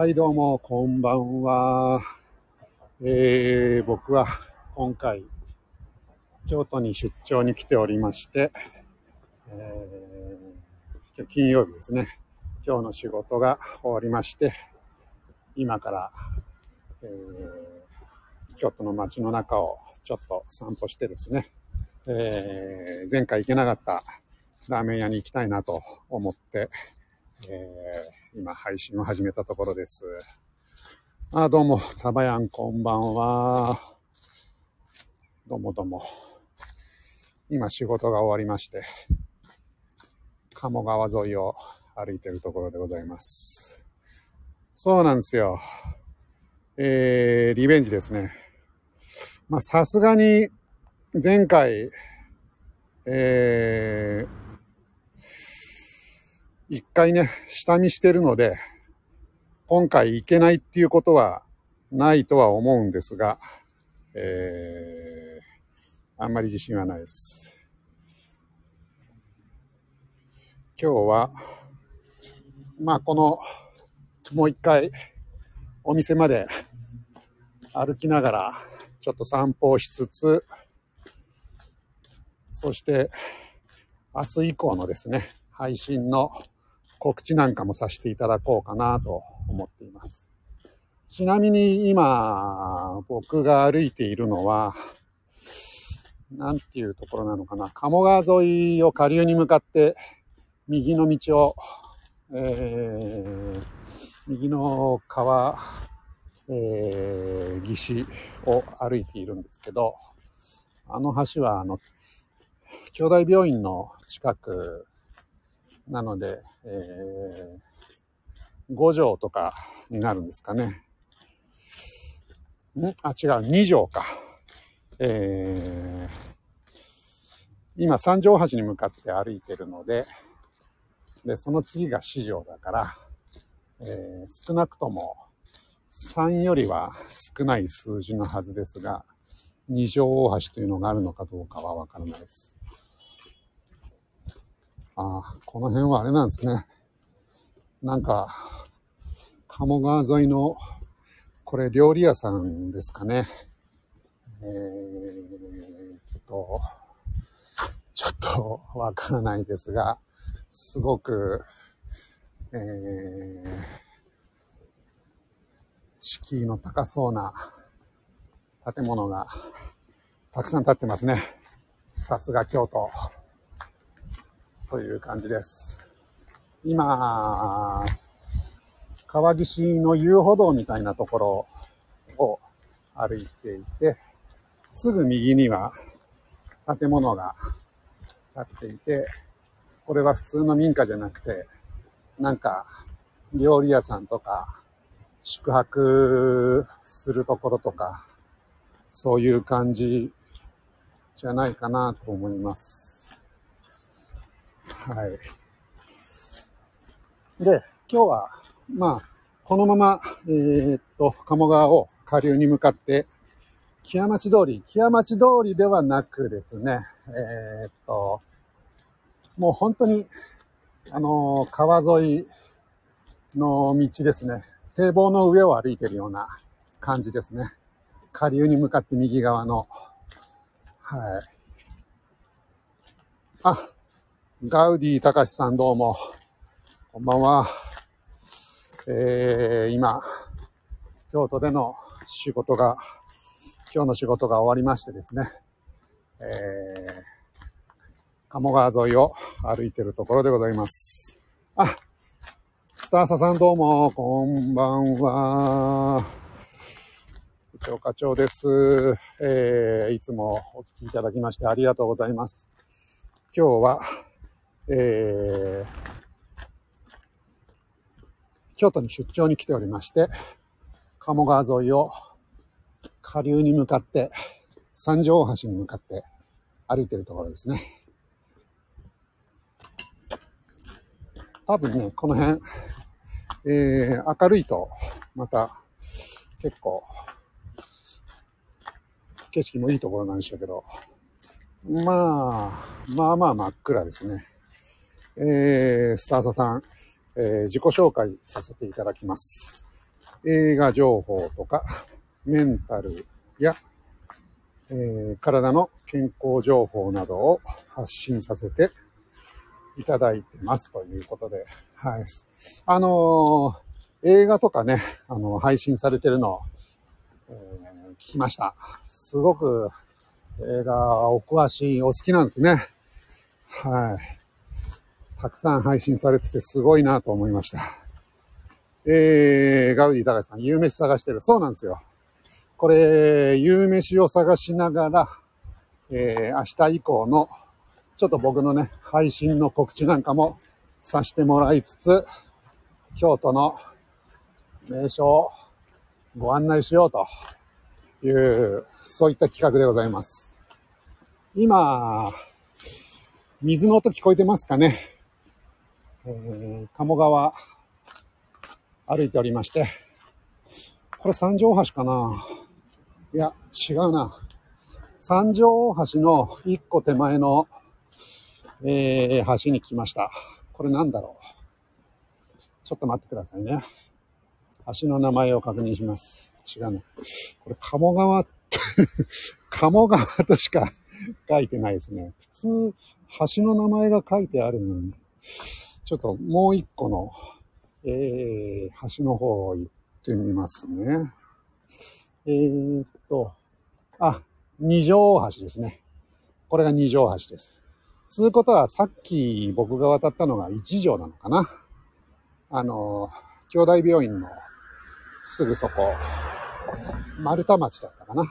はい、どうも、こんばんは。えー、僕は今回、京都に出張に来ておりまして、えー、金曜日ですね。今日の仕事が終わりまして、今から、えー、京都の街の中をちょっと散歩してですね、えー、前回行けなかったラーメン屋に行きたいなと思って、えー、今配信を始めたところです。あ、どうも、たばやん、こんばんは。どうもどうも。今仕事が終わりまして、鴨川沿いを歩いてるところでございます。そうなんですよ。えー、リベンジですね。まあ、さすがに、前回、えー、一回ね、下見してるので、今回行けないっていうことはないとは思うんですが、えー、あんまり自信はないです。今日は、まあこの、もう一回お店まで歩きながらちょっと散歩をしつつ、そして明日以降のですね、配信の告知なんかもさせていただこうかなと思っています。ちなみに今、僕が歩いているのは、なんていうところなのかな。鴨川沿いを下流に向かって、右の道を、えー、右の川、えー、岸を歩いているんですけど、あの橋は、あの、兄弟病院の近くなので、えー、5条とかになるんですかね。ん？あ、違う、2条か。えー、今、三条橋に向かって歩いてるので、で、その次が四条だから、えー、少なくとも3よりは少ない数字のはずですが、二条大橋というのがあるのかどうかはわからないです。ああ、この辺はあれなんですね。なんか、鴨川沿いの、これ料理屋さんですかね。えーっと、ちょっとわからないですが、すごく、えー、敷居の高そうな建物がたくさん建ってますね。さすが京都。という感じです。今、川岸の遊歩道みたいなところを歩いていて、すぐ右には建物が建っていて、これは普通の民家じゃなくて、なんか料理屋さんとか宿泊するところとか、そういう感じじゃないかなと思います。はい。で、今日は、まあ、このまま、えーっと、鴨川を下流に向かって、木屋町通り、木屋町通りではなくですね、えーっと、もう本当に、あのー川沿いの道ですね。堤防の上を歩いてるような感じですね。下流に向かって右側の。はい。あ、ガウディ高橋さんどうも。こんばんは。えー、今、京都での仕事が、今日の仕事が終わりましてですね、えー、鴨川沿いを歩いてるところでございます。あ、スターサさんどうも、こんばんは。部長課長です。えー、いつもお聞きいただきましてありがとうございます。今日は、えー、京都に出張に来ておりまして、鴨川沿いを下流に向かって、三条大橋に向かって歩いてるところですね。多分ね、この辺、えー、明るいと、また結構、景色もいいところなんでしょうけど、まあ、まあまあ真っ暗ですね。えー、スターサさん、えー自己紹介させていただきます。映画情報とか、メンタルや、えー、体の健康情報などを発信させていただいてますということで、はい。あのー、映画とかね、あの、配信されてるの、えー、聞きました。すごく映画お詳しい、お好きなんですね。はい。たくさん配信されててすごいなと思いました。えー、ガウディ高橋さん、夕飯探してる。そうなんですよ。これ、夕飯を探しながら、えー、明日以降の、ちょっと僕のね、配信の告知なんかもさせてもらいつつ、京都の名所をご案内しようという、そういった企画でございます。今、水の音聞こえてますかね、えー、鴨川歩いておりまして、これ三条大橋かないや、違うな。三条大橋の一個手前の、えー、橋に来ました。これなんだろう。ちょっと待ってくださいね。橋の名前を確認します。違うな。これ、鴨川って 鴨川としか書いてないですね。普通、橋の名前が書いてあるのに、ちょっともう一個の、えー、橋の方行ってみますね。えー、っと、あ、二条大橋ですね。これが二条橋です。つうことは、さっき僕が渡ったのが一条なのかな。あの、兄弟病院のすぐそこ、丸太町だったかな。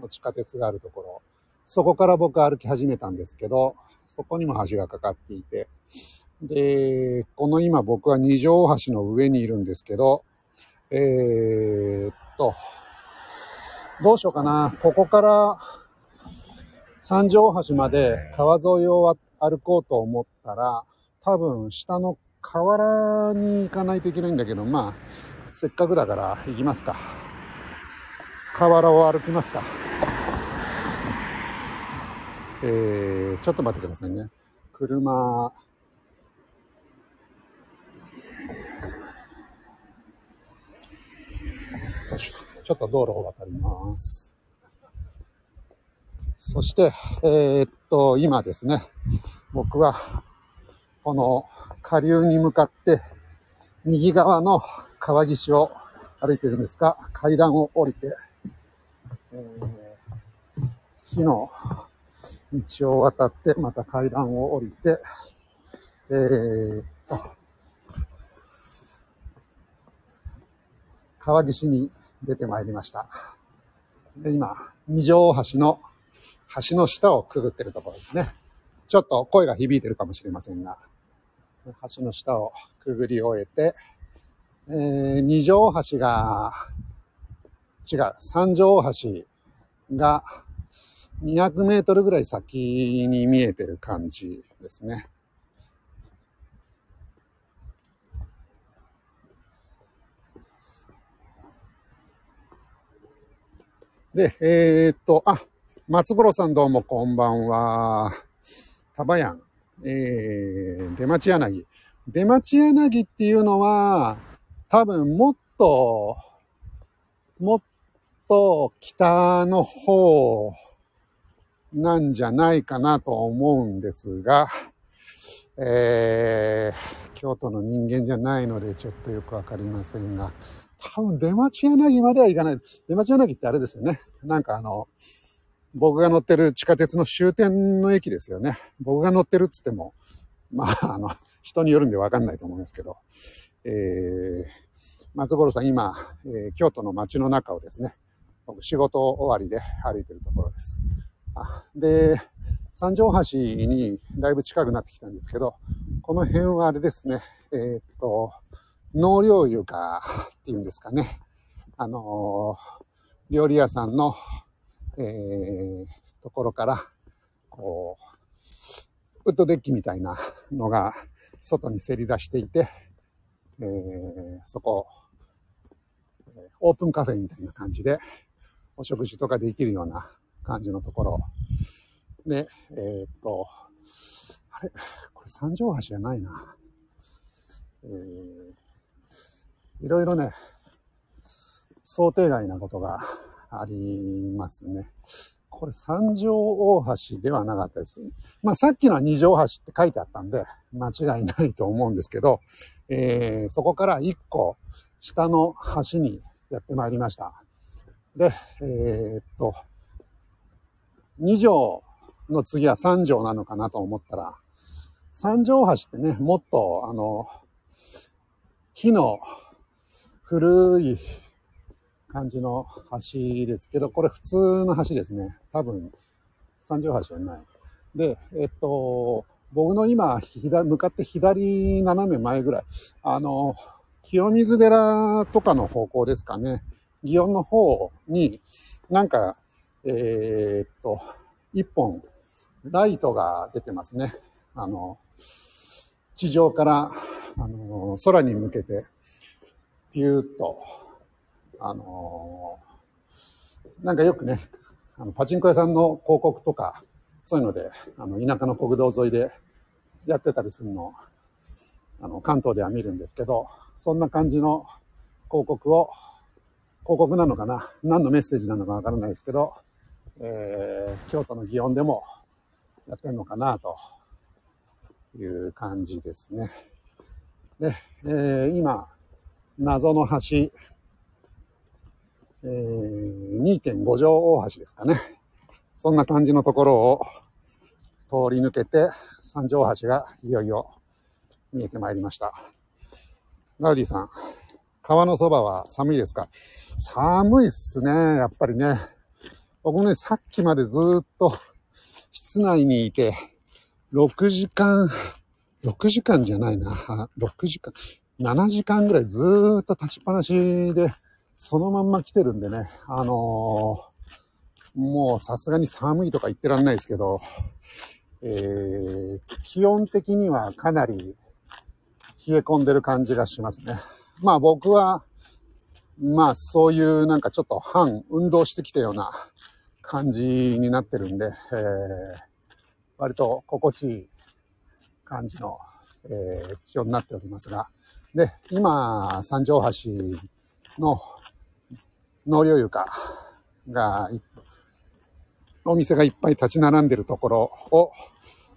の地下鉄があるところ。そこから僕歩き始めたんですけど、そこにも橋がかかっていて、で、この今僕は二条大橋の上にいるんですけど、えー、っと、どうしようかな。ここから三条大橋まで川沿いを歩こうと思ったら、多分下の河原に行かないといけないんだけど、まあ、せっかくだから行きますか。河原を歩きますか。えー、ちょっと待ってくださいね。車、ちょっと道路を渡ります。そして、えー、っと、今ですね、僕は、この下流に向かって、右側の川岸を歩いてるんですが、階段を降りて、えー、木の道を渡って、また階段を降りて、えー、と、川岸に出てまいりました。で今、二条大橋の橋の下をくぐってるところですね。ちょっと声が響いてるかもしれませんが、橋の下をくぐり終えて、えー、二条大橋が、違う、三条大橋が200メートルぐらい先に見えてる感じですね。で、えー、っと、あ、松五郎さんどうもこんばんは。タバヤン、えー、出町柳。出町柳っていうのは、多分もっと、もっと北の方なんじゃないかなと思うんですが、えー、京都の人間じゃないのでちょっとよくわかりませんが、多分出町柳までは行かない。出町柳ってあれですよね。なんかあの、僕が乗ってる地下鉄の終点の駅ですよね。僕が乗ってるっつっても、まあ、あの、人によるんでわかんないと思うんですけど、えー、松五郎さん今、えー、京都の街の中をですね、僕仕事終わりで歩いてるところです。あで、三条橋にだいぶ近くなってきたんですけど、この辺はあれですね、えー、っと、農業床っていうんですかね。あのー、料理屋さんの、えー、ところから、こう、ウッドデッキみたいなのが外にせり出していて、えー、そこ、オープンカフェみたいな感じで、お食事とかできるような感じのところ。で、えー、っと、あれ？これ三条橋じゃないな。えー、いろいろね、想定外なことがありますね。これ三条大橋ではなかったです。まあさっきのは二条大橋って書いてあったんで、間違いないと思うんですけど、えー、そこから一個下の橋にやってまいりました。で、えー、っと、二条の次は三条なのかなと思ったら、三条橋ってね、もっとあの、木の古い感じの橋ですけど、これ普通の橋ですね。多分、三条橋じゃない。で、えっと、僕の今、向かって左斜め前ぐらい、あの、清水寺とかの方向ですかね。祇園の方に、なんか、えー、っと、一本、ライトが出てますね。あの、地上から、あの、空に向けて、ピューッと、あのー、なんかよくね、あのパチンコ屋さんの広告とか、そういうので、あの、田舎の国道沿いでやってたりするのあの、関東では見るんですけど、そんな感じの広告を、広告なのかな何のメッセージなのかわからないですけど、えー、京都の祇園でもやってんのかなという感じですね。で、えー、今、謎の橋、えー、2.5条大橋ですかね。そんな感じのところを通り抜けて、三条大橋がいよいよ見えてまいりました。ガウディさん、川のそばは寒いですか？寒いっすね、やっぱりね。僕ね、さっきまでずっと室内にいて、6時間、6時間じゃないな、6時間、7時間ぐらいずーっと立ちっぱなしで、そのまんま来てるんでね、あのー、もうさすがに寒いとか言ってらんないですけど、えー、気温的にはかなり冷え込んでる感じがしますね。まあ僕は、まあそういうなんかちょっと半運動してきたような感じになってるんで、えー、割と心地いい感じの、えー、気温になっておりますが、で、今、三条橋の納涼床が、お店がいっぱい立ち並んでるところを、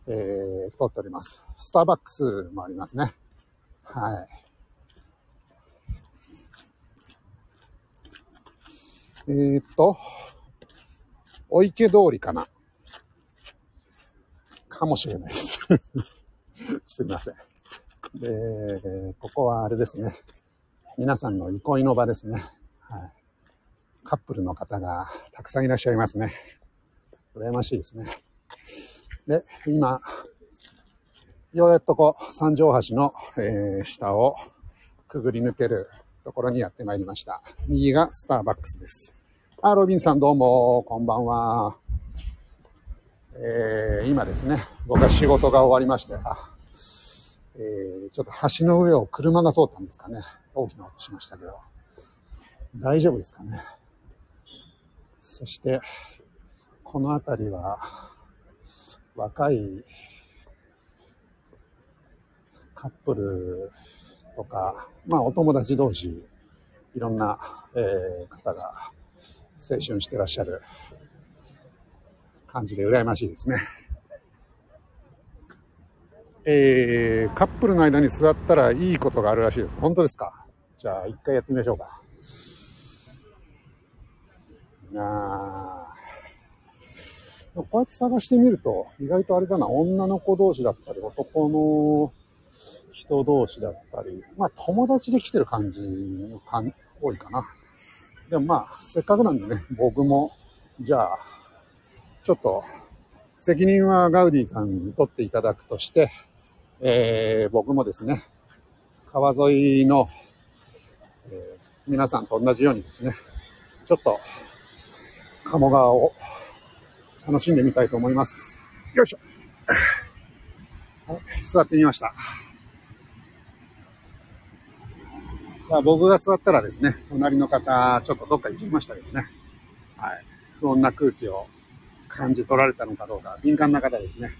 えー、通っております。スターバックスもありますね。はい。えー、っと、お池通りかな。かもしれないです。すいません。で、ここはあれですね。皆さんの憩いの場ですね。はい。カップルの方がたくさんいらっしゃいますね。羨ましいですね。で、今、ようやっとこう、三条橋の、えー、下をくぐり抜けるところにやってまいりました。右がスターバックスです。あ、ロビンさんどうも、こんばんは。えー、今ですね、僕は仕事が終わりまして、あ、えー、ちょっと橋の上を車が通ったんですかね。大きな音しましたけど。大丈夫ですかね。そして、この辺りは、若いカップルとか、まあお友達同士、いろんな、えー、方が青春してらっしゃる感じで羨ましいですね。えー、カップルの間に座ったらいいことがあるらしいです。本当ですか？じゃあ一回やってみましょうか。あこうやって探してみると、意外とあれだな、女の子同士だったり、男の人同士だったり、まあ友達で来てる感じの感多いかな。でもまあ、せっかくなんでね、僕も、じゃあ、ちょっと、責任はガウディさんに取っていただくとして、えー、僕もですね、川沿いの、えー、皆さんと同じようにですね、ちょっと、鴨川を楽しんでみたいと思います。よいしょ。はい、座ってみました。僕が座ったらですね、隣の方、ちょっとどっか行っちゃいましたけどね。はい。不穏な空気を感じ取られたのかどうか、敏感な方ですね。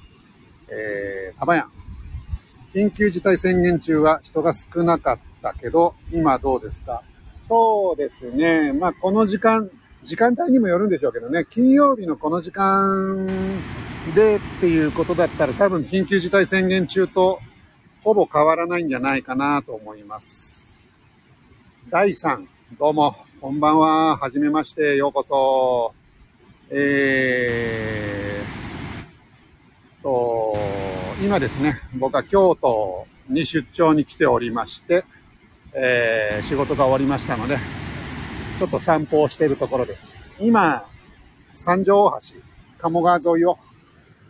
えー、たばやん。緊急事態宣言中は人が少なかったけど、今どうですか？そうですね。まあ、この時間、時間帯にもよるんでしょうけどね、金曜日のこの時間でっていうことだったら多分緊急事態宣言中とほぼ変わらないんじゃないかなと思います。第3、どうも、こんばんは。はじめまして、ようこそ。えーと、今ですね、僕は京都に出張に来ておりまして、えー、仕事が終わりましたので、ちょっと散歩をしているところです。今、三条大橋、鴨川沿いを、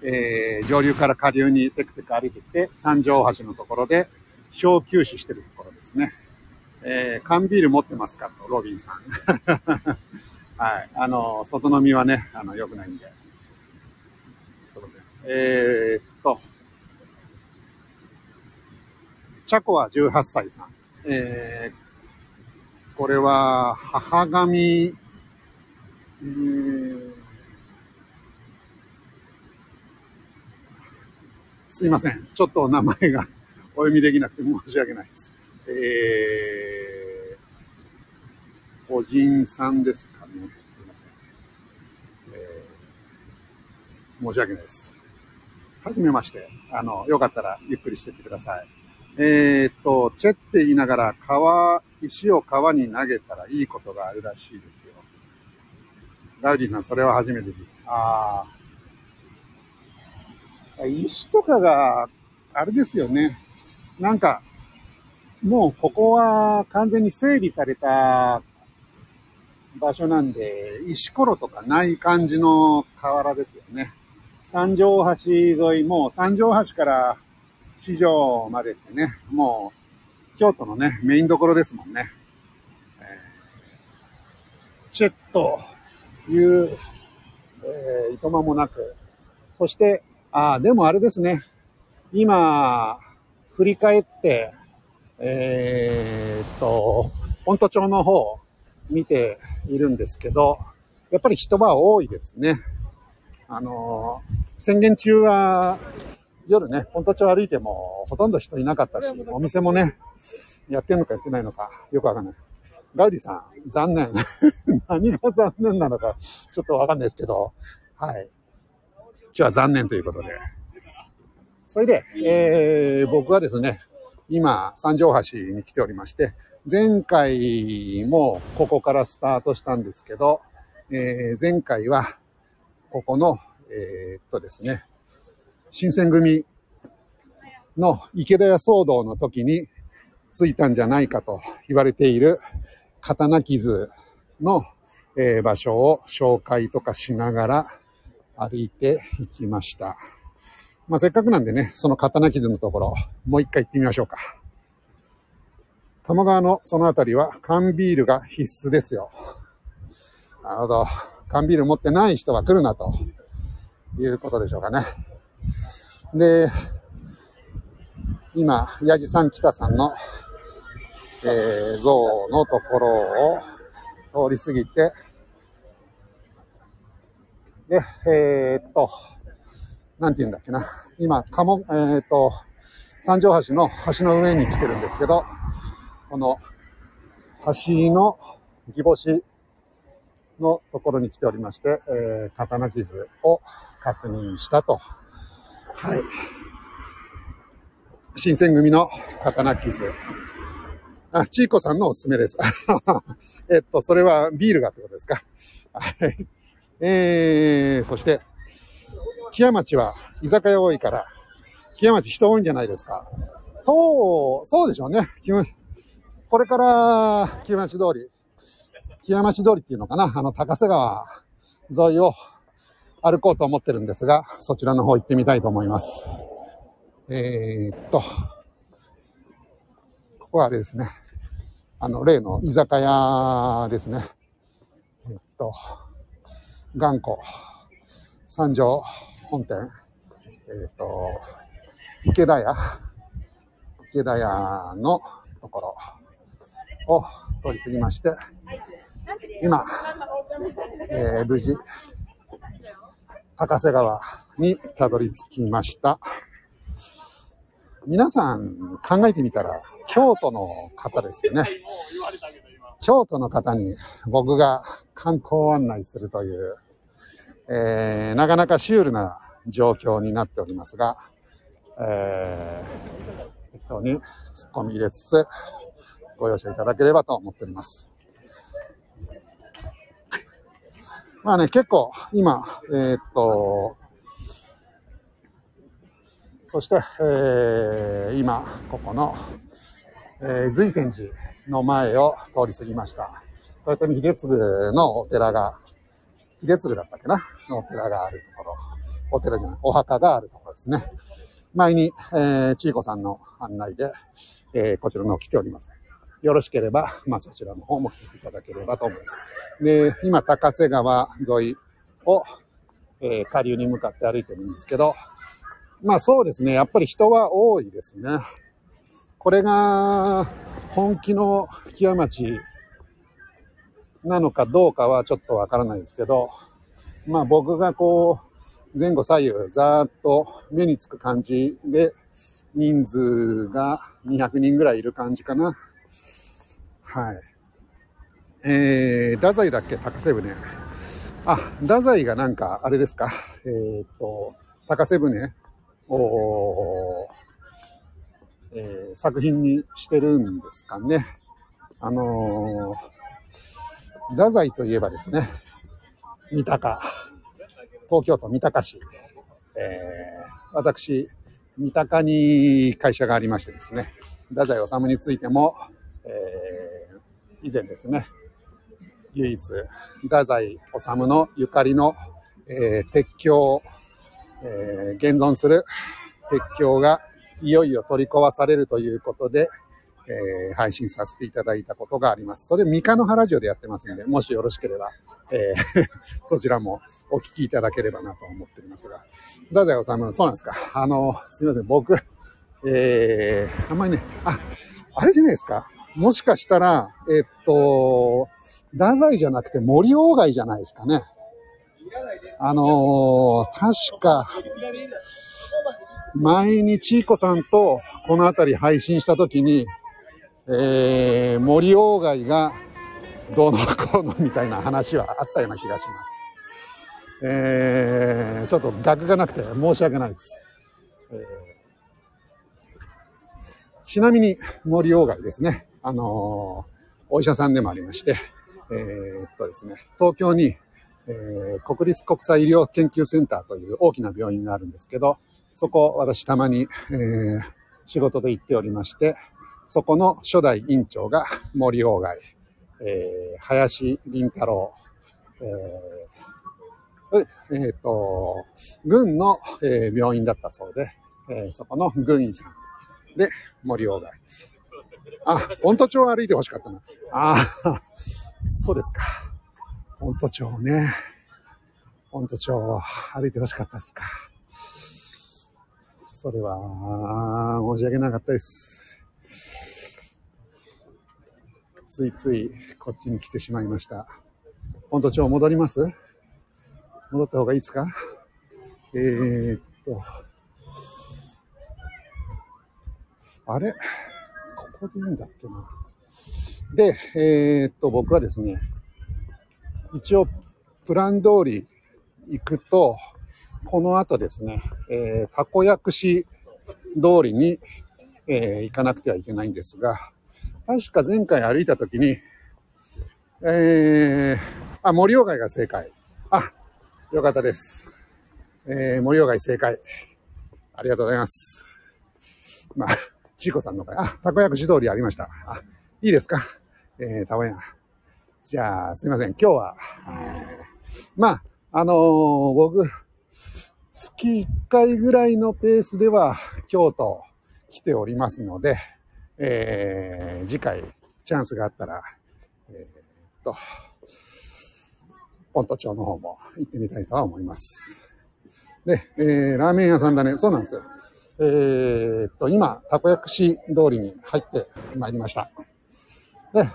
えー、上流から下流にテクテク歩いてきて、三条大橋のところで、小休止してるところですね。えー、缶ビール持ってますかと、ロビンさん。はい。あの、外飲みはね、あの、良くないんで。えー、っと、チャコは18歳さん。えー、これは、母神、えー、すいません。ちょっと名前が お読みできなくて申し訳ないです。えー、個人さんですかね。すいません。えー、申し訳ないです。はじめまして。あの、よかったらゆっくりしてってください。えー、っと、チェって言いながら川、石を川に投げたらいいことがあるらしいですよ。ラウディさん、それは初めて聞いた。ああ。石とかが、あれですよね。なんか、もうここは完全に整備された場所なんで、石ころとかない感じの河原ですよね。三条橋沿いもう、三条橋から市場までってね、もう、京都のね、メインどころですもんね。えー、チェッという、えー、いとまもなく、そして、ああ、でもあれですね、今、振り返って、えー、っと、本都町の方、見ているんですけど、やっぱり人は多いですね。あの、宣言中は、夜ね、本当町歩いてもほとんど人いなかったし、お店もね、やってんのかやってないのか、よくわかんない。ガウディさん、残念。何が残念なのか、ちょっとわかんないですけど、はい。今日は残念ということで。それで、えー、僕はですね、今、三条橋に来ておりまして、前回もここからスタートしたんですけど、えー、前回は、ここの、えー、っとですね、新選組の池田屋騒動の時についたんじゃないかと言われている刀傷の、え、場所を紹介とかしながら歩いていきました。まあ、せっかくなんでね、その刀傷のところ、もう一回行ってみましょうか。鴨川のそのあたりは缶ビールが必須ですよ。なるほど。缶ビール持ってない人は来るなということでしょうかね。で、今、八木さん北さんの、えー、像のところを通り過ぎて、で、えー、っと、なんて言うんだっけな。今、かも、えー、っと、三条橋の橋の上に来てるんですけど、この橋の義母子のところに来ておりまして、えー、刀傷を確認したとはい。新選組の刀傷。あ、ちいこさんのおすすめです。えっと、それはビールがってことですか？はい。えー、そして、木屋町は居酒屋多いから、木屋町人多いんじゃないですか？そう、そうでしょうね。これから、木屋町通り、木屋町通りっていうのかな？あの、高瀬川沿いを歩こうと思ってるんですが、そちらの方行ってみたいと思います。えー、っと、ここはあれですね。あの、例の居酒屋ですね。えっと、頑固、三条本店、えっと、池田屋、池田屋のところを通り過ぎまして、今、え、無事、高瀬川にたどり着きました。皆さん考えてみたら、京都の方ですよね。京都の方に僕が観光案内するという、えー、なかなかシュールな状況になっておりますが、えー、適当に突っ込み入れつつ、ご容赦いただければと思っております。まあね、結構今、えー、っと、そして、えー、今、ここの、えー、随泉寺の前を通り過ぎました。豊臣秀次のお寺が、秀次だったっけな？のお寺があるところ。お寺じゃない、お墓があるところですね。前に、えー、ちいこさんの案内で、えー、こちらの方来ております。よろしければ、まあ、そちらの方も来ていただければと思います。で、今、高瀬川沿いを、えー、下流に向かって歩いてるんですけど、まあそうですね、やっぱり人は多いですね。これが本気の吹屋町なのかどうかはちょっとわからないですけど、まあ僕がこう、前後左右ざーっと目につく感じで、人数が200人ぐらいいる感じかな。はい。えー、太宰だっけ？高瀬船。あ、太宰がなんか、あれですか？えー、っと、高瀬船を、えー、作品にしてるんですかね。あのー、太宰といえばですね、三鷹、東京都三鷹市、えー、私、三鷹に会社がありましてですね、太宰治についても、えー、以前ですね、唯一、太宰治のゆかりの、えー、鉄橋、えー、現存する鉄橋がいよいよ取り壊されるということで、えー、配信させていただいたことがあります。それ、三日の原城でやってますんで、もしよろしければ、えー、そちらもお聞きいただければなと思っておりますが。太宰治、そうなんですか。あの、すみません、僕、えー、あんまりね、あ、あれじゃないですか。もしかしたら、え、っと、太宰じゃなくて森鴎外じゃないですかね。あのー、確か、前にちいこさんとこの辺り配信したときに、えー、森鴎外がどうのこうのみたいな話はあったような気がします。えー、ちょっと額がなくて申し訳ないです。えー、ちなみに森鴎外ですね。あの、お医者さんでもありまして、えー、っとですね、東京に、えー、国立国際医療研究センターという大きな病院があるんですけど、そこ私たまに、えー、仕事で行っておりまして、そこの初代院長が森鴎外、えー、林林太郎、えー、えー、と、軍の、えー、病院だったそうで、えー、そこの軍医さんで森鴎外。あ、本都町歩いてほしかったな。ああ、そうですか。本都町ね。本都町歩いてほしかったですか。それは、申し訳なかったです。ついついこっちに来てしまいました。本当町戻ります？戻った方がいいですか？えー、っと、あれ？こでいいんだっけな。で、えー、っと、僕はですね、一応、プラン通り行くと、この後ですね、えー、たこ薬師通りに、えー、行かなくてはいけないんですが、確か前回歩いた時に、えー、あ、森鴎外が正解。あ、よかったです。えー、森鴎外正解。ありがとうございます。まあ、ちいこさんの会、あ、たこ薬師通りありました。あ、いいですか？えー、たわや。じゃあ、すいません。今日は、えー、まあ、あのー、僕、月1回ぐらいのペースでは京都来ておりますので、えー、次回チャンスがあったら、えー、っと、本都町の方も行ってみたいとは思います。で、えー、ラーメン屋さんだね。そうなんですよ。えー、っと、今、たこ焼きし通りに入ってまいりました。で、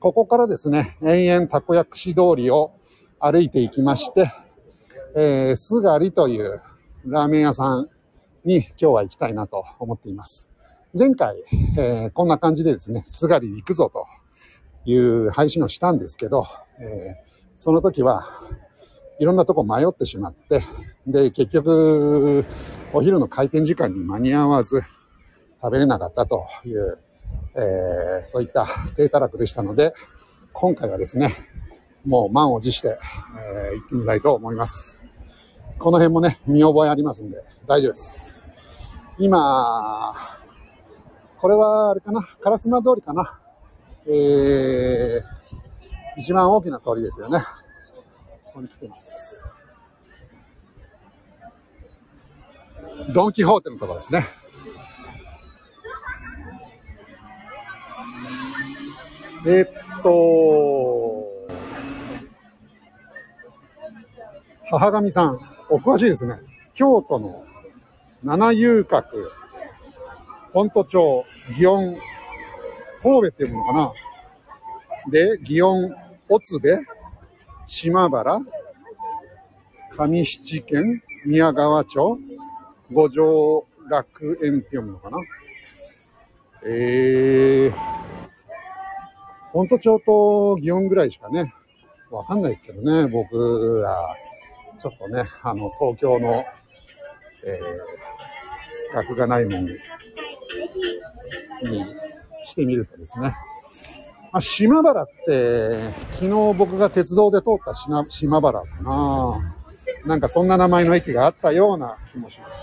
ここからですね、延々たこ焼きし通りを歩いていきまして、えー、すがりというラーメン屋さんに今日は行きたいなと思っています。前回、えー、こんな感じでですね、すがり行くぞという配信をしたんですけど、えー、その時はいろんなとこ迷ってしまって、で、結局、お昼の開店時間に間に合わず食べれなかったという、えー、そういった低たらくでしたので、今回はですね、もう満を持して、えー、行ってみたいと思います。この辺もね、見覚えありますんで、大丈夫です。今、これはあれかな、烏丸通りかな。えー、一番大きな通りですよね。ここに来てます。ドンキホーテのところですね。え、っと、母神さん、お詳しいですね。京都の七遊郭、本都町、祇園、神戸っていうのかな。で、祇園、おつべ、島原、上七県、宮川町、五条楽園って読むのかな？えー、本都町と祇園ぐらいしかね、わかんないですけどね、僕ら、ちょっとね、あの、東京の、えー、学がないもんにしてみるとですね、あ、島原って、昨日僕が鉄道で通った島原かな。なんかそんな名前の駅があったような気もします。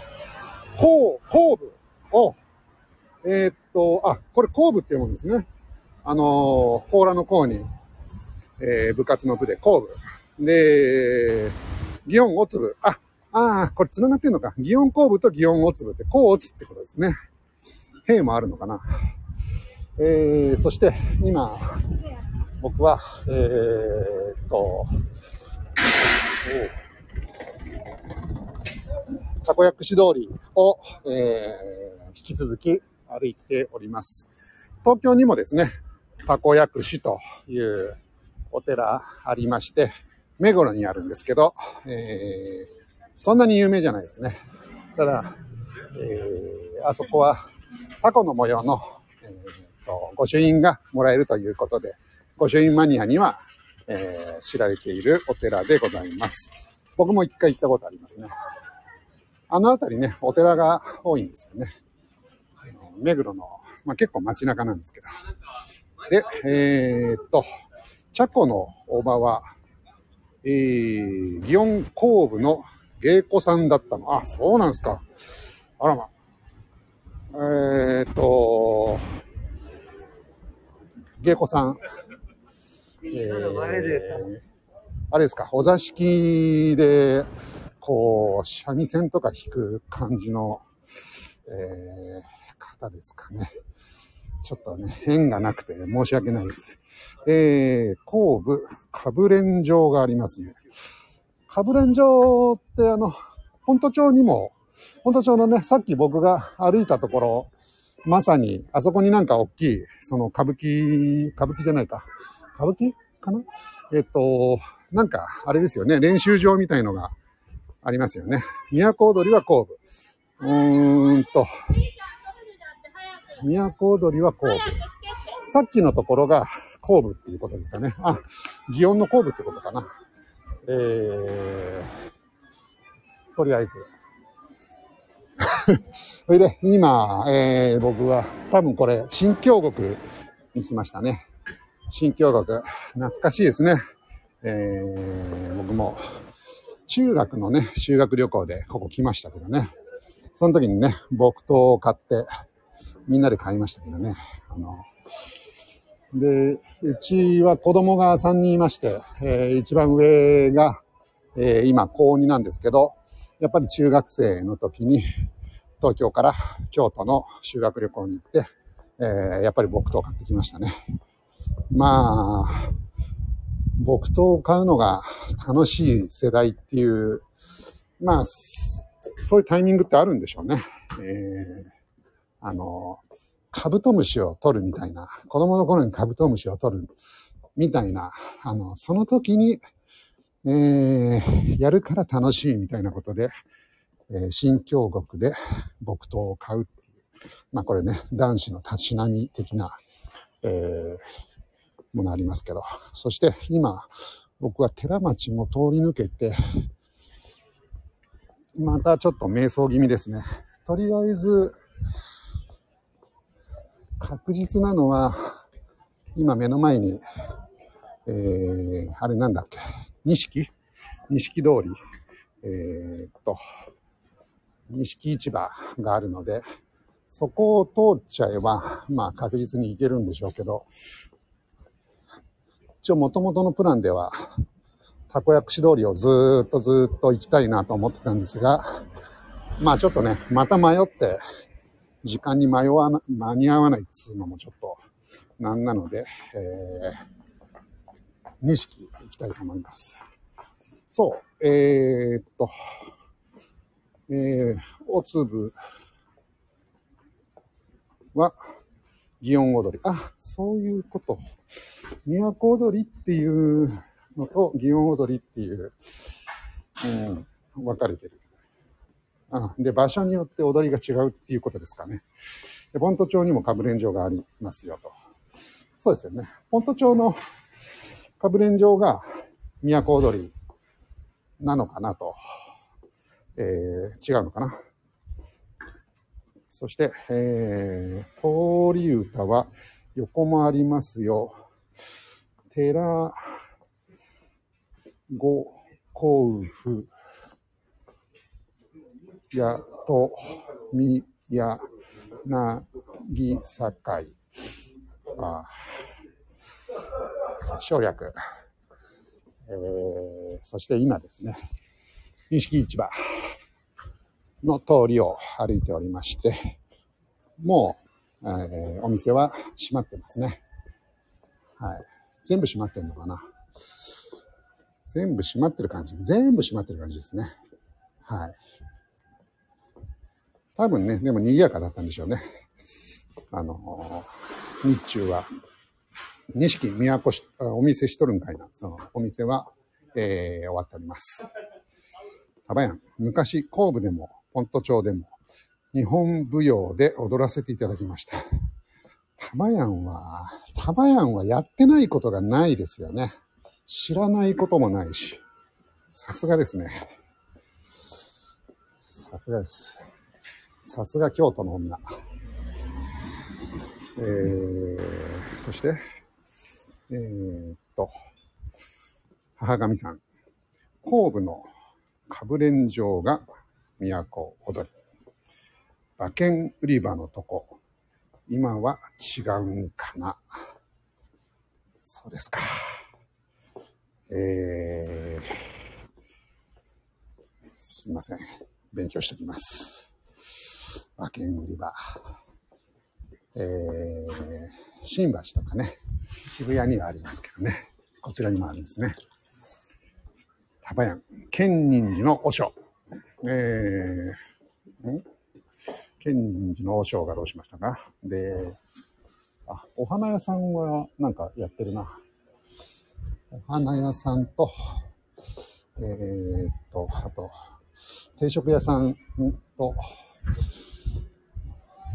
後、後部を、えー、っと、あ、これ後部って読むんですね。あのー、甲羅の甲に、えー、部活の部で後部。で、祇園大粒。あ、ああ、これ繋がってんのか。祇園後部と祇園大粒って、こう落つってことですね。兵もあるのかな。えー、そして、今、僕は、えー、っと、たこ薬師通りを、えー、引き続き歩いております。東京にもですね、たこ薬師というお寺ありまして、目黒にあるんですけど、えー、そんなに有名じゃないですね。ただ、えー、あそこはタコの模様の、御朱印がもらえるということで、御朱印マニアには、えー、知られているお寺でございます。僕も一回行ったことありますね。あの辺りね、お寺が多いんですよね。目黒の、まあ、結構街中なんですけど。で、えー、っと、茶子のおばは、えー、祇園後部の芸妓さんだったの。あ、そうなんですか。あらま。えー、っと、芸妓さん。えー、あれですか、お座敷で、こう、三味線とか弾く感じの、えー、方ですかね。ちょっとね、縁がなくて申し訳ないです。えー、後部、かぶれん状がありますね。かぶれん状ってあの、本都町にも、本都町のね、さっき僕が歩いたところ、まさに、あそこになんか大きい、その歌舞伎、歌舞伎じゃないか。歌舞伎かな？えっと、なんか、あれですよね。練習場みたいのがありますよね。都踊りは後部。うーんと、都踊りは後部。さっきのところが後部っていうことですかね。あ、祇園の後部ってことかな。えー、とりあえず。それで、今、えー、僕は、多分これ、新京極に来ましたね。新京極。懐かしいですね。えー、僕も、中学のね、修学旅行でここ来ましたけどね。その時にね、木刀を買って、みんなで買いましたけどね。あの、で、うちは子供が3人いまして、えー、一番上が、えー、今高2なんですけど、やっぱり中学生の時に東京から京都の修学旅行に行って、えー、やっぱり木刀を買ってきましたね。まあ、木刀を買うのが楽しい世代っていう、まあ、そういうタイミングってあるんでしょうね。えー、あの、カブトムシを取るみたいな、子供の頃にカブトムシを取るみたいな、あの、その時に、えー、やるから楽しいみたいなことで、えー、新京極で木刀を買うっていう。まあこれね、男子のたしなみ的な、えー、ものありますけど。そして今、僕は寺町も通り抜けて、またちょっと瞑想気味ですね。とりあえず、確実なのは、今目の前に、えー、あれなんだっけ、錦？錦通り、えー、っと、錦市場があるので、そこを通っちゃえば、まあ確実に行けるんでしょうけど、一応元々のプランでは、たこ焼き通りをずっとずっと行きたいなと思ってたんですが、まあちょっとね、また迷って、時間に迷わな、間に合わないっつうのもちょっとなんなので、えー、錦行きたいと思います。そう、えー、っと、えー、おつぶは、祇園踊り。あ、そういうこと。都踊りっていうのと、祇園踊りっていう、うん、分かれてる。あで、場所によって踊りが違うっていうことですかね。で、ポント町にもかぶれん場がありますよと。そうですよね。ポント町のかぶれん場が都踊りなのかなと。えー、違うのかな。そして、えー、通り歌は横もありますよ。寺、ご、甲府、やと、み、や、な、ぎ、さかい。あ省略。えー、そして今ですね、錦市場の通りを歩いておりまして、もう、えー、お店は閉まってますね。はい。全部閉まってんのかな？全部閉まってる感じ。全部閉まってる感じですね。はい。多分ね、でも賑やかだったんでしょうね。あのー、日中は、錦都し、お店しとるんかいな。そのお店は、えー、終わっております。たばやん、昔、神戸でも、ポント町でも、日本舞踊で踊らせていただきました。たばやんは、たばやんはやってないことがないですよね。知らないこともないし。さすがですね。さすがです。さすが京都の女。えー、そして、えー、っと、母神さん。後部のかぶれん城が都踊り。馬券売り場のとこ。今は違うんかな。そうですか。えー、すいません。勉強しておきます。馬券売り場。えー、新橋とかね、渋谷にはありますけどね、こちらにもあるんですね。タバヤン、県人寺の和尚。えー、ん？県人寺の和尚がどうしましたか？で、あ、お花屋さんはなんかやってるな。お花屋さんと、えー、っと、あと、定食屋さんと、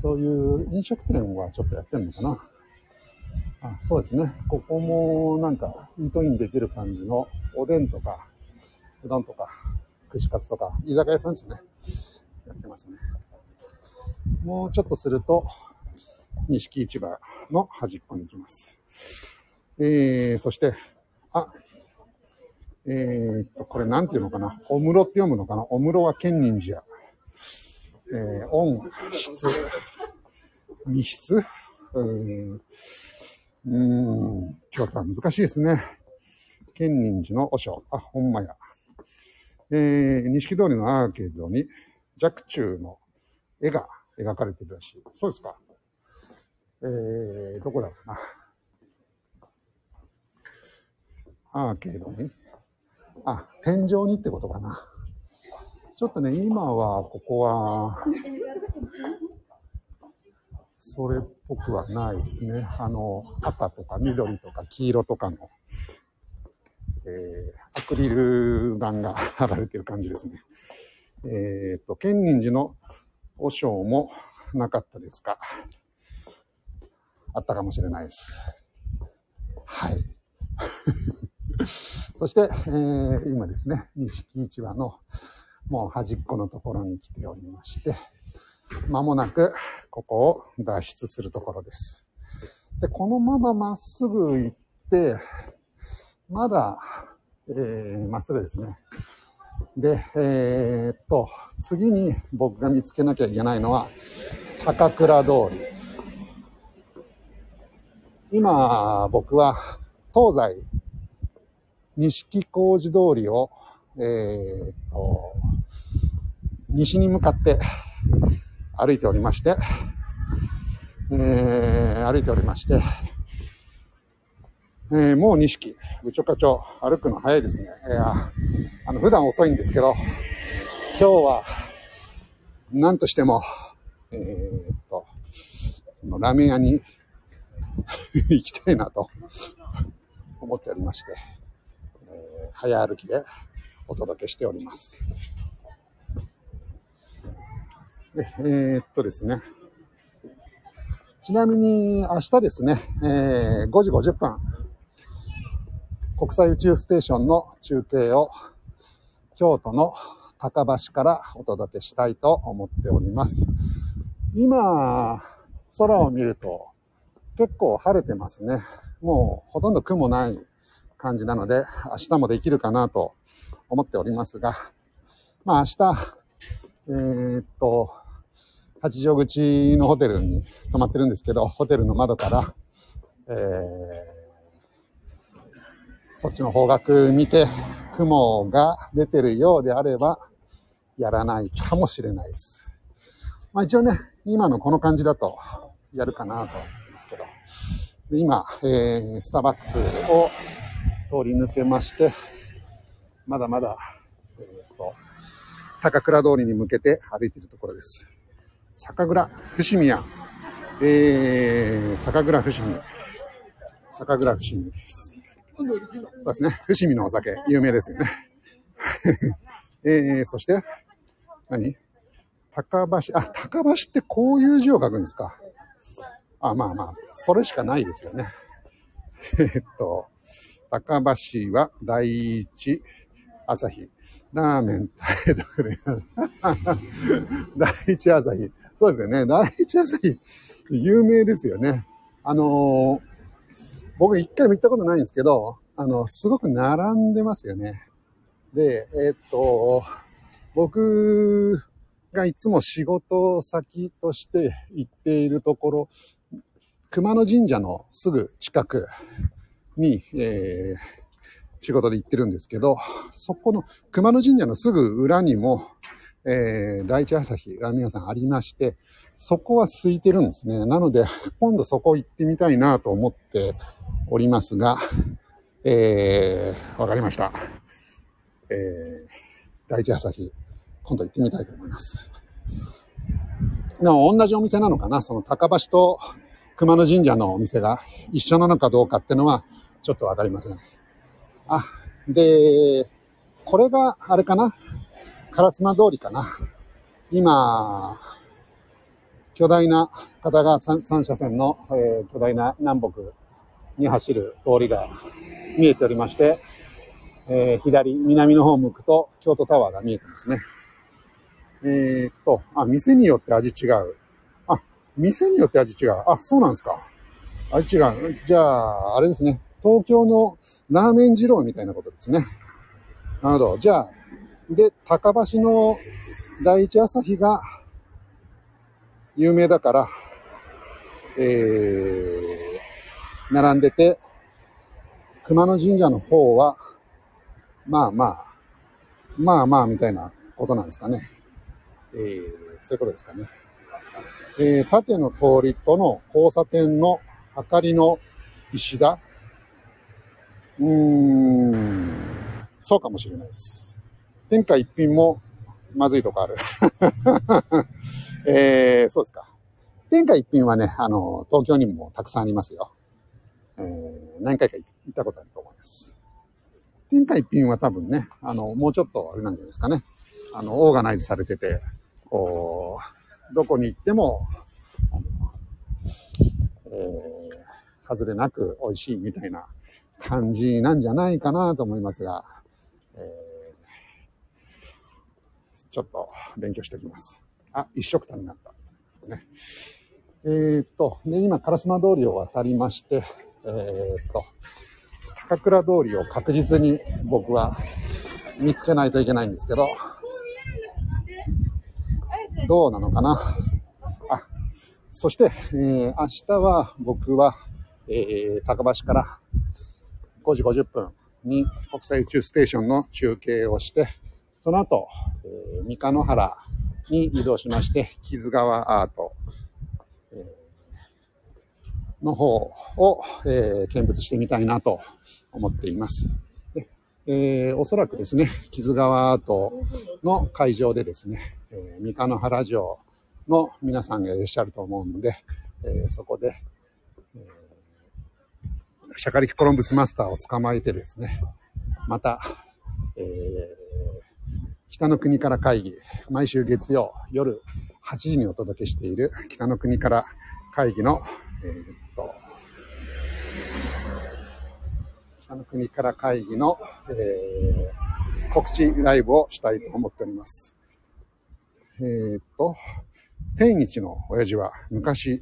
そういう飲食店はちょっとやってるのかな。あそうですね。ここもなんかイートインできる感じのおでんとか、うどんとか、串カツとか、居酒屋さんですね。やってますね。もうちょっとすると、錦市場の端っこに行きます。えー、そして、あ、えー、っと、これなんていうのかな？お室って読むのかな？お室は建仁寺や。えー、音、質、密室？うん、うん、京都は難しいですね。建仁寺の和尚。あ、ほんまや。えー、錦通りのアーケードに若冲の絵が描かれてるらしい。そうですか。えー、どこだろうな。アーケードにあ、天井にってことかな。ちょっとね、今は、ここは、それっぽくはないですね。あの、赤とか緑とか黄色とかの、えー、アクリル板が貼られてる感じですね。えっ、ー、と、建仁寺の和尚もなかったですかあったかもしれないです。はい。そして、えー、今ですね、錦市場のもう端っこのところに来ておりまして、まもなくここを脱出するところです。で、このまままっすぐ行って、まだ、えー、まっすぐですね。で、えー、っと、次に僕が見つけなきゃいけないのは、高倉通り。今、僕は東西、錦小路通りを、えー、っと、西に向かって歩いておりまして、えー、歩いておりまして、えー、もう錦、部長課長、歩くの早いですね。いや、あの、普段遅いんですけど、今日は、何としても、えー、っと、そのラーメン屋に 行きたいなと思っておりまして、えー、早歩きでお届けしております。で、えー、っとですね。ちなみに明日ですね、えー、5時50分、国際宇宙ステーションの中継を京都の高橋からお届けしたいと思っております。今、空を見ると結構晴れてますね。もうほとんど雲ない感じなので、明日もできるかなと思っておりますが、まあ明日、えー、っと、八丈口のホテルに泊まってるんですけど、ホテルの窓から、えー、そっちの方角見て、雲が出てるようであれば、やらないかもしれないです。まあ一応ね、今のこの感じだと、やるかなと思うんですけど、今、えー、スターバックスを通り抜けまして、まだまだ、えっ、と、高倉通りに向けて歩いているところです。酒蔵伏見屋。えー、酒蔵伏見。酒蔵伏見。そうですね。伏見のお酒、有名ですよね。えー、そして、何？高橋、あ、高橋ってこういう字を書くんですか。あ、まあまあ、それしかないですよね。えっと、高橋は第一朝日。ラーメン食べてくれ。第一朝日。そうですよね。第一朝日、有名ですよね。あのー、僕一回も行ったことないんですけど、あの、すごく並んでますよね。で、えー、っと、僕がいつも仕事先として行っているところ、熊野神社のすぐ近くに、えー、仕事で行ってるんですけど、そこの熊野神社のすぐ裏にも、えー、第一朝日ラーメン屋さんありまして、そこは空いてるんですね。なので、今度そこ行ってみたいなと思っておりますが、えー、わかりました。えー、第一朝日、今度行ってみたいと思います。でも同じお店なのかな？その高橋と熊野神社のお店が一緒なのかどうかってのはちょっとわかりません。あ、で、これが、あれかな？烏丸通りかな？今、巨大な片側 3, 3車線の、えー、巨大な南北に走る通りが見えておりまして、えー、左、南の方向くと京都タワーが見えてますね。えー、っと、あ、店によって味違う。あ、店によって味違う。あ、そうなんですか。味違う。じゃあ、あれですね。東京のラーメン二郎みたいなことですね。なるほど。じゃあ、で、高橋の第一朝日が有名だから、えー、並んでて、熊野神社の方は、まあまあ、まあまあみたいなことなんですかね。えー、そういうことですかね。えー、縦の通りとの交差点の明かりの石田うーん、そうかもしれないです。天下一品もまずいとこある。えー、そうですか。天下一品はね、あの、東京にもたくさんありますよ。えー、何回か行ったことあると思います。天下一品は多分ね、あの、もうちょっとあれなんじゃないですかね。あの、オーガナイズされてて、こう、どこに行っても、あの、えー、外れなく美味しいみたいな感じなんじゃないかなと思いますが、えー、ちょっと勉強しておきます。あ、一食単になった。ね。えー、っと、で、今、烏丸通りを渡りまして、えー、っと、高倉通りを確実に僕は見つけないといけないんですけど、どうなのかな？あ、そして、えー、明日は僕は、えー、高橋から5時50分に国際宇宙ステーションの中継をして、その後、えー、三日野原に移動しまして、木津川アート、えー、の方を、えー、見物してみたいなと思っています。でえー、おそらくですね、木津川アートの会場でですね、えー、三日野原城の皆さんがいらっしゃると思うので、えー、そこで、シャカリキコロンブスマスターを捕まえてですね、また、えー、北の国から会議、毎週月曜夜8時にお届けしている北の国から会議の、えー、っと、北の国から会議の、えー、告知ライブをしたいと思っております。えー、っと、天一の親父は昔、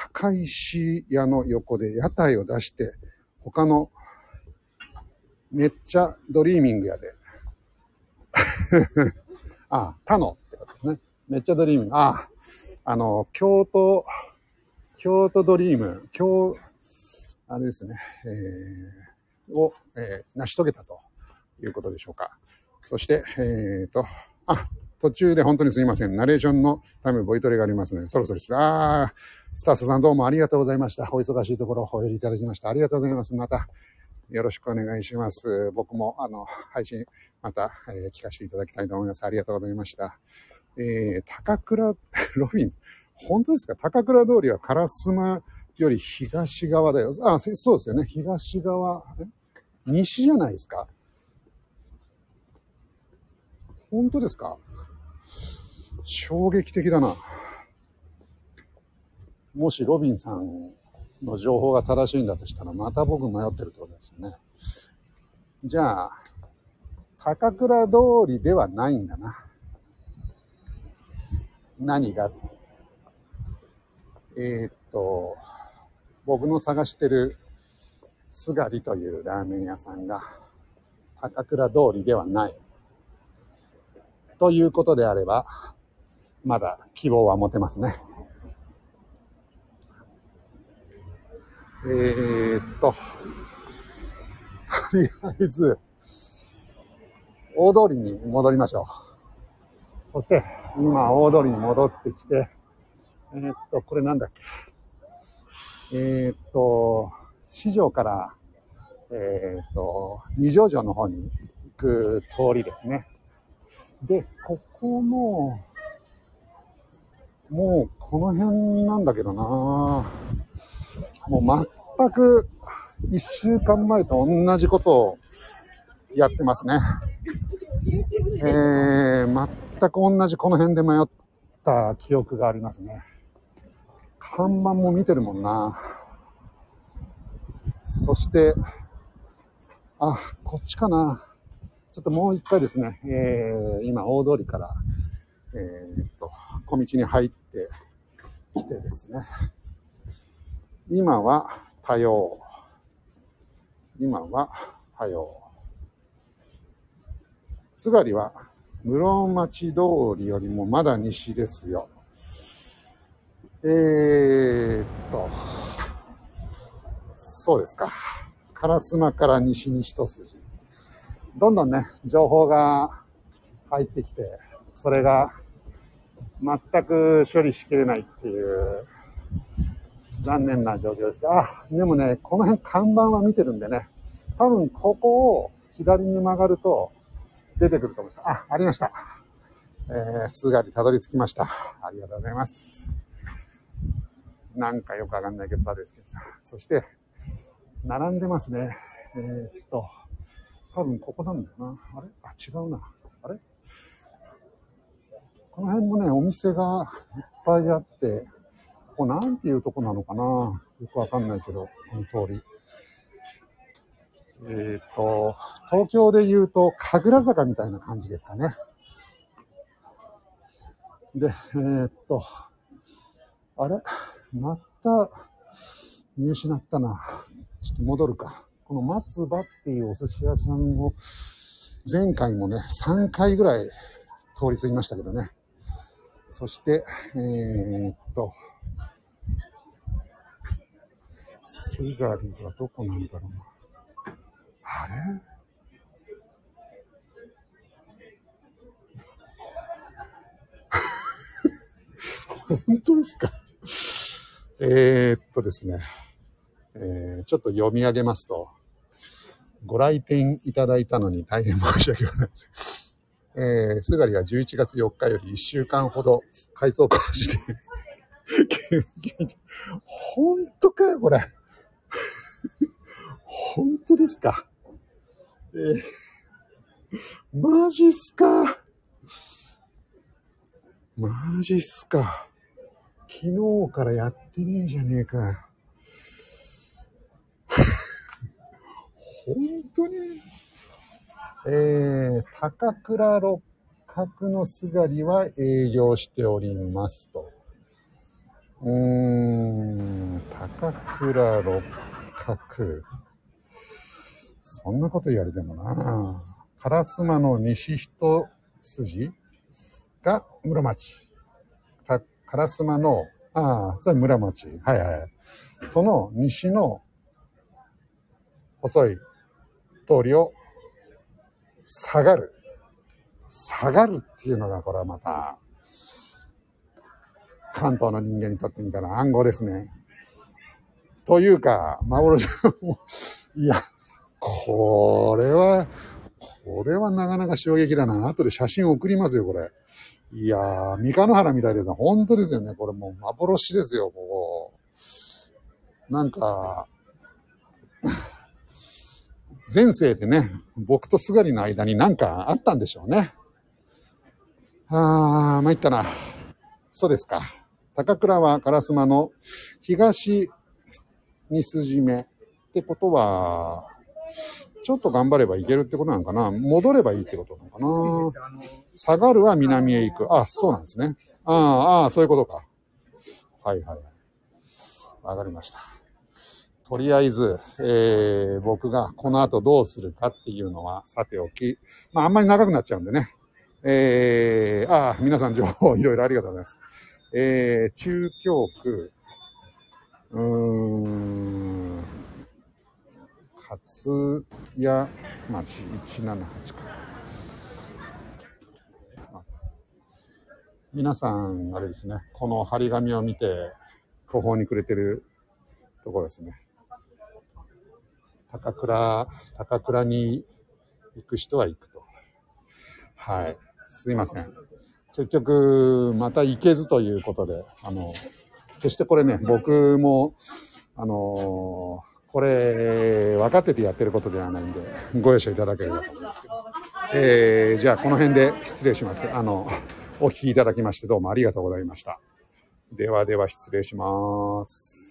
墓石屋の横で屋台を出して、他のめっちゃ dreaming やで。あ、他のってことね。めっちゃ dreaming。あ、あの、京都、京都ドリーム、京、あれですね、えー、を、えー、成し遂げたということでしょうか。そして、えっ、ー、と、あ、途中で本当にすいません。ナレーションのためボイトレがありますので、そろそろです。あー、スタッフさんどうもありがとうございました。お忙しいところお入りいただきました。ありがとうございます。また、よろしくお願いします。僕も、あの、配信、また、えー、聞かせていただきたいと思います。ありがとうございました。えー、高倉、ロビン、本当ですか？高倉通りは烏丸より東側だよ。あ、そうですよね。東側、西じゃないですか？本当ですか？衝撃的だな。もしロビンさんの情報が正しいんだとしたら、また僕迷ってるってことですよね。じゃあ、高倉通りではないんだな。何が？えー、っと、僕の探してるすがりというラーメン屋さんが高倉通りではない。ということであれば、まだ希望は持てますね。えー、っと、とりあえず、大通りに戻りましょう。そして、今、大通りに戻ってきて、えー、っと、これなんだっけ？えー、っと、市場から、えっと、二条城の方に行く通りですね。で、ここも、もうこの辺なんだけどなぁもう全く一週間前と同じことをやってますね。えー、全く同じこの辺で迷った記憶がありますね。看板も見てるもんな。そして、あ、こっちかな。ちょっともう一回ですね、えー、今大通りから、えー、っと、小道に入ってきてですね、今は多様。今は多様。津軽は室町通りよりもまだ西ですよ。えー、っと、そうですか。烏丸から西に一筋。どんどんね、情報が入ってきて、それが全く処理しきれないっていう残念な状況ですが、あ、でもね、この辺看板は見てるんでね、多分ここを左に曲がると出てくると思います。あ、ありました。えー、すがりたどり着きました。ありがとうございます。なんかよくわかんないけど、たどり着きました。そして、並んでますね。えー、っと、多分ここなんだよな。あれ？あ、違うな。あれ？この辺もね、お店がいっぱいあって、こなんていうとこなのかな？よくわかんないけど、この通り。えっ、と、東京で言うと、神楽坂みたいな感じですかね。で、えー、っと、あれ？また、見失ったな。ちょっと戻るか。この松葉っていうお寿司屋さんを、前回もね、3回ぐらい通り過ぎましたけどね。そして、えー、っと、すがりはどこなんだろうな。あれ？本当ですか？えー、っとですね、えー、ちょっと読み上げますと、ご来店いただいたのに大変申し訳ございません。えー、すがりは11月4日より1週間ほど改装工事で 本当かよ、これ。本当ですか。えー、マジっすか。マジっすか。昨日からやってねえじゃねえか。本当にえー、高倉六角のすがりは営業しておりますと。うーん、高倉六角。そんなこと言われてもな。烏丸の西一筋が室町。烏丸の、ああ、それ村町。はいはい。その西の細い通りを下がる。下がるっていうのが、これはまた、関東の人間にとってみたら暗号ですね。というか、幻、いや、これは、これはなかなか衝撃だな。後で写真送りますよ、これ。いやー、三日野原みたいです本当ですよね。これもう幻ですよ、ここ。なんか、前世でね、僕とすがりの間になんかあったんでしょうね。あー、参ったな。そうですか。高倉は烏丸の東に筋目ってことは、ちょっと頑張ればいけるってことなのかな戻ればいいってことなのかな下がるは南へ行く。あ、そうなんですね。ああ、ああ、そういうことか。はいはい。わかりました。とりあえず、えー、僕がこの後どうするかっていうのはさておき、まああんまり長くなっちゃうんでね。えー、ああ、皆さん情報いろいろありがとうございます。えー、中京区、うーん、勝谷町178か。皆さん、あれですね、この張り紙を見て、途方に暮れてるところですね。高倉、高倉に行く人は行くと。はい。すいません。結局、また行けずということで、あの、決してこれね、僕も、あのこれ、分かっててやってることではないんで、ご容赦いただければと思いますけど。えー、じゃあ、この辺で失礼します。あの、お聞きいただきましてどうもありがとうございました。ではでは失礼します。